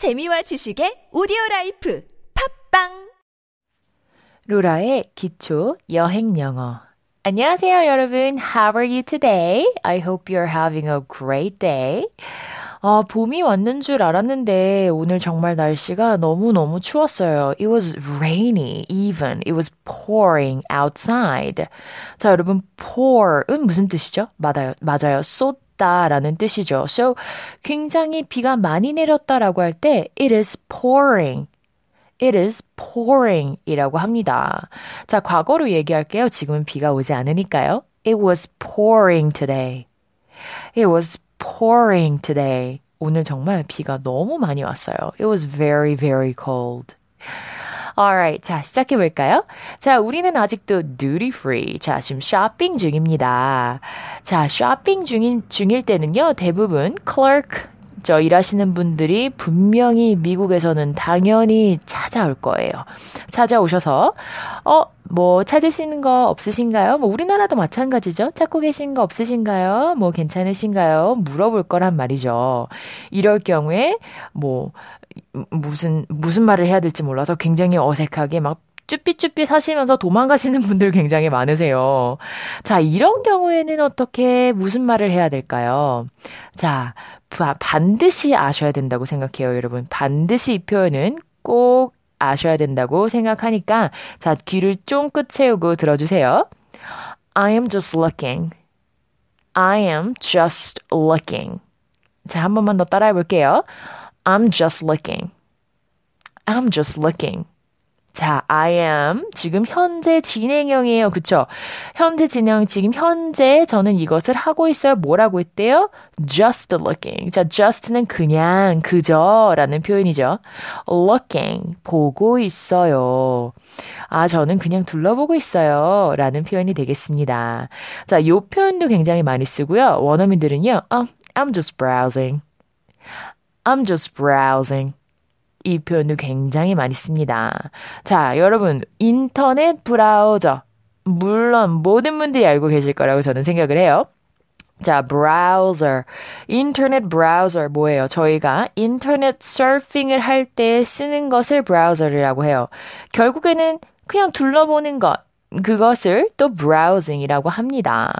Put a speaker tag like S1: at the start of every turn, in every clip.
S1: 재미와 지식의 오디오 life 팟빵
S2: 로라의 기초 여행 영어. 안녕하세요, 여러분. How are you today? I hope you're having a great day. 아, 봄이 왔는 줄 알았는데 오늘 정말 날씨가 너무너무 추웠어요. It was rainy even. It was pouring outside. 자, 여러분, pour은 무슨 뜻이죠? 맞아요. 맞아요. 쏟다라는 뜻이죠. So, 굉장히 비가 많이 내렸다라고 할 때 it is pouring. It is pouring 이라고 합니다. 자, 과거로 얘기할게요. 지금은 비가 오지 않으니까요. It was pouring today. It was pouring today. 오늘 정말 비가 너무 많이 왔어요. It was very, very cold. Alright. 자, 시작해 볼까요? 자, 우리는 아직도 duty free. 자, 지금 쇼핑 중입니다. 자, 쇼핑 중인, 중일 때는요, 대부분 clerk, 저 일하시는 분들이 분명히 미국에서는 당연히 찾아올 거예요. 찾아오셔서, 어, 뭐 찾으시는 거 없으신가요? 뭐 우리나라도 마찬가지죠. 찾고 계신 거 없으신가요? 뭐 괜찮으신가요? 물어볼 거란 말이죠. 이럴 경우에 뭐 무슨 무슨 말을 해야 될지 몰라서 굉장히 어색하게 막 쭈삣쭈삣 하시면서 도망가시는 분들 굉장히 많으세요. 자, 이런 경우에는 어떻게 무슨 말을 해야 될까요? 자, 반드시 아셔야 된다고 생각해요, 여러분. 반드시 이 표현은 꼭 아셔야 된다고 생각하니까 자, 귀를 쫑긋 세우고 들어주세요. I am just looking. I am just looking. 자, 한 번만 더 따라해 볼게요. I'm just looking. I'm just looking. 자, I am 지금 현재 진행형이에요. 그쵸? 현재 진행 지금 현재 저는 이것을 하고 있어요. 뭐라고 했대요? just looking. 자, just는 그냥 그저라는 표현이죠. looking 보고 있어요. 아, 저는 그냥 둘러보고 있어요. 라는 표현이 되겠습니다. 자, 요 표현도 굉장히 많이 쓰고요. 원어민들은요. Oh, I'm just browsing. I'm just browsing. 이 표현도 굉장히 많이 씁니다. 자, 여러분, 인터넷 브라우저. 물론 모든 분들이 알고 계실 거라고 저는 생각을 해요. 자, browser. 인터넷 브라우저 뭐예요? 저희가 인터넷 서핑을 할 때 쓰는 것을 브라우저라고 해요. 결국에는 그냥 둘러보는 것. 그것을 또 browsing이라고 합니다.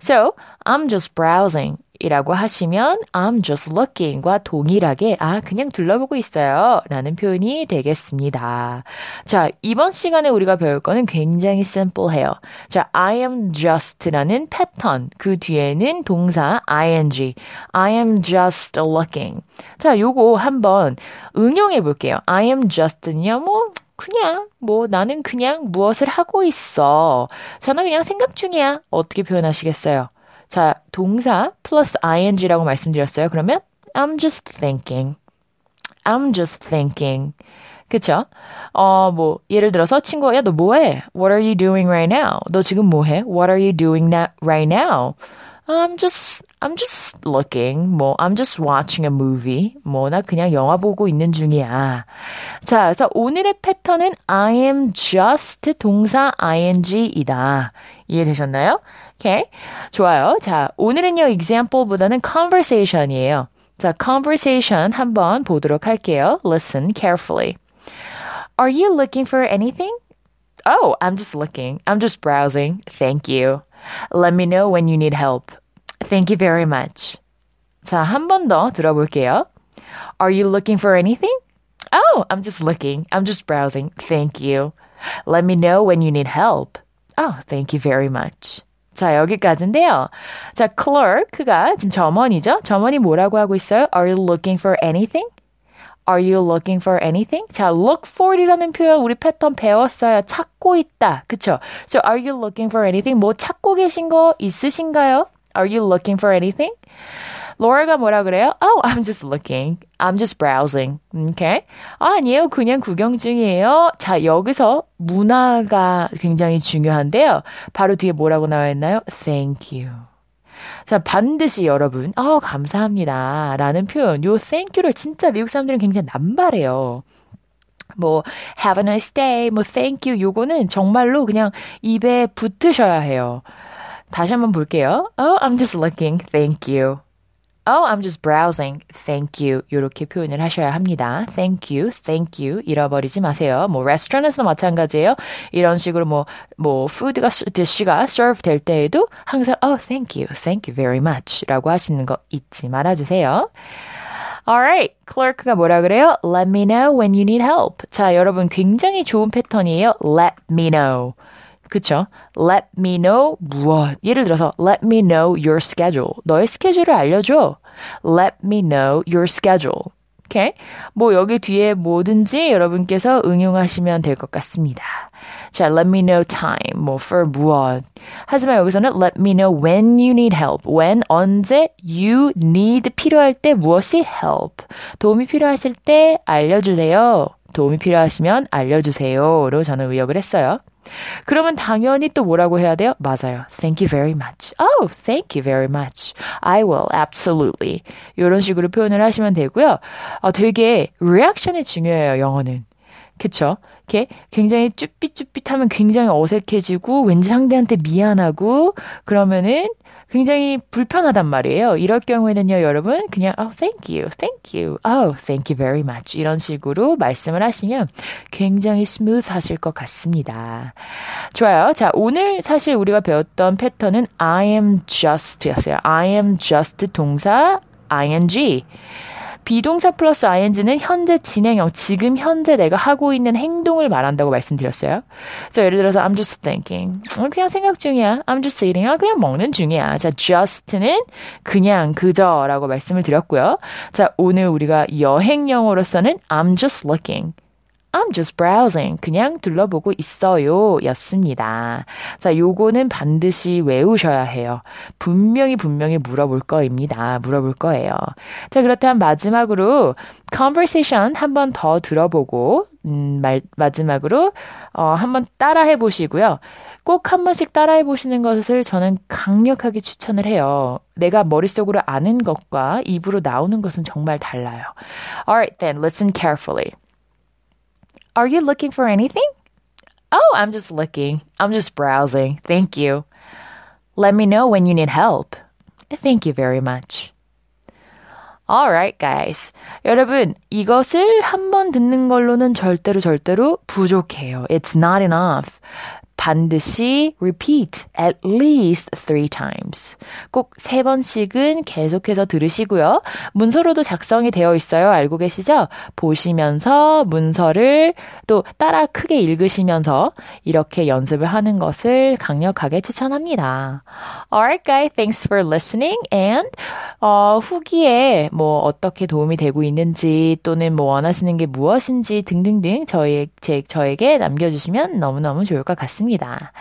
S2: So, I'm just browsing. 이라고 하시면 I'm just looking과 동일하게 아 그냥 둘러보고 있어요 라는 표현이 되겠습니다. 자 이번 시간에 우리가 배울 거는 굉장히 simple해요. 자 I am just라는 패턴 그 뒤에는 동사 ing I am just looking 자 요거 한번 응용해 볼게요. I am just는요 뭐 그냥 뭐 나는 그냥 무엇을 하고 있어. 저는 그냥 생각 중이야. 어떻게 표현하시겠어요? 자, 동사 플러스 ing라고 말씀드렸어요. 그러면 I'm just thinking. I'm just thinking. 그쵸? 어, 뭐, 예를 들어서 친구가, 야, 너 뭐해? What are you doing right now? 너 지금 뭐해? What are you doing right now? I'm just, I'm just looking. 뭐, I'm just watching a movie. 뭐, 나 그냥 영화 보고 있는 중이야. 자, 그래서 오늘의 패턴은 I am just 동사 ing이다. 이해되셨나요? 오케이. 좋아요. 자, 오늘은요, example보다는 conversation이에요. 자, conversation 한번 보도록 할게요. Listen carefully. Are you looking for anything? Oh, I'm just looking. I'm just browsing. Thank you. Let me know when you need help. Thank you very much. 자, 한 번 더 들어볼게요. Are you looking for anything? Oh, I'm just looking. I'm just browsing. Thank you. Let me know when you need help. Oh, thank you very much. 자, 여기까지인데요. 자, clerk가 지금 점원이죠? 점원이 뭐라고 하고 있어요? Are you looking for anything? Are you looking for anything? 자, look for이라는 표현 우리 패턴 배웠어요. 찾고 있다. 그쵸? So, are you looking for anything? 뭐 찾고 계신 거 있으신가요? Are you looking for anything? 로라가 뭐라 그래요? Oh, I'm just looking. I'm just browsing. Okay? 아, 아니에요. 그냥 구경 중이에요. 자, 여기서 문화가 굉장히 중요한데요. 바로 뒤에 뭐라고 나와 있나요? Thank you. 자, 반드시 여러분, 어, 감사합니다. 라는 표현, 요 you를 진짜 미국 사람들은 굉장히 남발해요. 뭐, have a nice day, 뭐, thank you, 요거는 정말로 그냥 입에 붙으셔야 해요. 다시 한번 볼게요. Oh, I'm just looking. Thank you. Oh, I'm just browsing. Thank you. 이렇게 표현을 하셔야 합니다. Thank you, thank you. 잃어버리지 마세요. 뭐, 레스토랑에서 마찬가지예요. 이런 식으로 뭐, 뭐, 푸드가, 디쉬가 serve 될 때에도 항상, oh, thank you, thank you very much. 라고 하시는 거 잊지 말아주세요. Alright. 클래크가 뭐라 그래요? Let me know when you need help. 자, 여러분 굉장히 좋은 패턴이에요. Let me know. 그쵸? Let me know 무엇. 예를 들어서 Let me know your schedule. 너의 스케줄을 알려줘. Let me know your schedule. 오케이? 뭐 여기 뒤에 뭐든지 여러분께서 응용하시면 될 것 같습니다. 자, let me know time. 뭐 for 무엇. 하지만 여기서는 let me know when you need help. when 언제 you need 필요할 때 무엇이 help. 도움이 필요하실 때 알려주세요. 도움이 필요하시면 알려주세요로 저는 의역을 했어요. 그러면 당연히 또 뭐라고 해야 돼요? 맞아요. Thank you very much. Oh, thank you very much. I will, absolutely. 이런 식으로 표현을 하시면 되고요. 어, 되게 리액션이 중요해요, 영어는. 그쵸? 이렇게 굉장히 쭈삣쭈삣하면 굉장히 어색해지고 왠지 상대한테 미안하고 그러면은 굉장히 불편하단 말이에요. 이럴 경우에는요, 여러분, 그냥, oh, thank you, thank you, oh, thank you very much. 이런 식으로 말씀을 하시면 굉장히 smooth 하실 것 같습니다. 좋아요. 자, 오늘 사실 우리가 배웠던 패턴은 I am just 였어요. I am just 동사 ing. 비동사 플러스 ing는 현재 진행형, 지금 현재 내가 하고 있는 행동을 말한다고 말씀드렸어요. 그래서 예를 들어서 I'm just thinking. 그냥 생각 중이야. I'm just eating. 아, 그냥 먹는 중이야. 자, just는 그냥, 그저라고 말씀을 드렸고요. 자, 오늘 우리가 여행 영어로서는 I'm just looking. I'm just browsing. 그냥 둘러보고 있어요. 였습니다. 자, 요거는 반드시 외우셔야 해요. 분명히 분명히 물어볼 거입니다. 물어볼 거예요. 자, 그렇다면 마지막으로 conversation 한 번 더 들어보고, 음, 말, 마지막으로, 어, 한번 따라 해 보시고요. 꼭 한 번씩 따라해 보시는 것을 저는 강력하게 추천을 해요. 내가 머릿속으로 아는 것과 입으로 나오는 것은 정말 달라요. Alright then, listen carefully. Are you looking for anything? Oh, I'm just looking. I'm just browsing. Thank you. Let me know when you need help. Thank you very much. Alright, guys. 여러분, 이것을 한 번 듣는 걸로는 절대로 절대로 부족해요. It's not enough. 반드시 repeat at least three times. 꼭 세 번씩은 계속해서 들으시고요. 문서로도 작성이 되어 있어요. 알고 계시죠? 보시면서 문서를 또 따라 크게 읽으시면서 이렇게 연습을 하는 것을 강력하게 추천합니다. Alright, guys. Thanks for listening. And 어, 후기에 뭐 어떻게 도움이 되고 있는지 또는 뭐 원하시는 게 무엇인지 등등등 저희 제 저에게 남겨주시면 너무너무 좋을 것 같 습니다.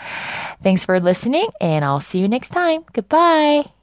S2: Thanks for listening and I'll see you next time. Goodbye.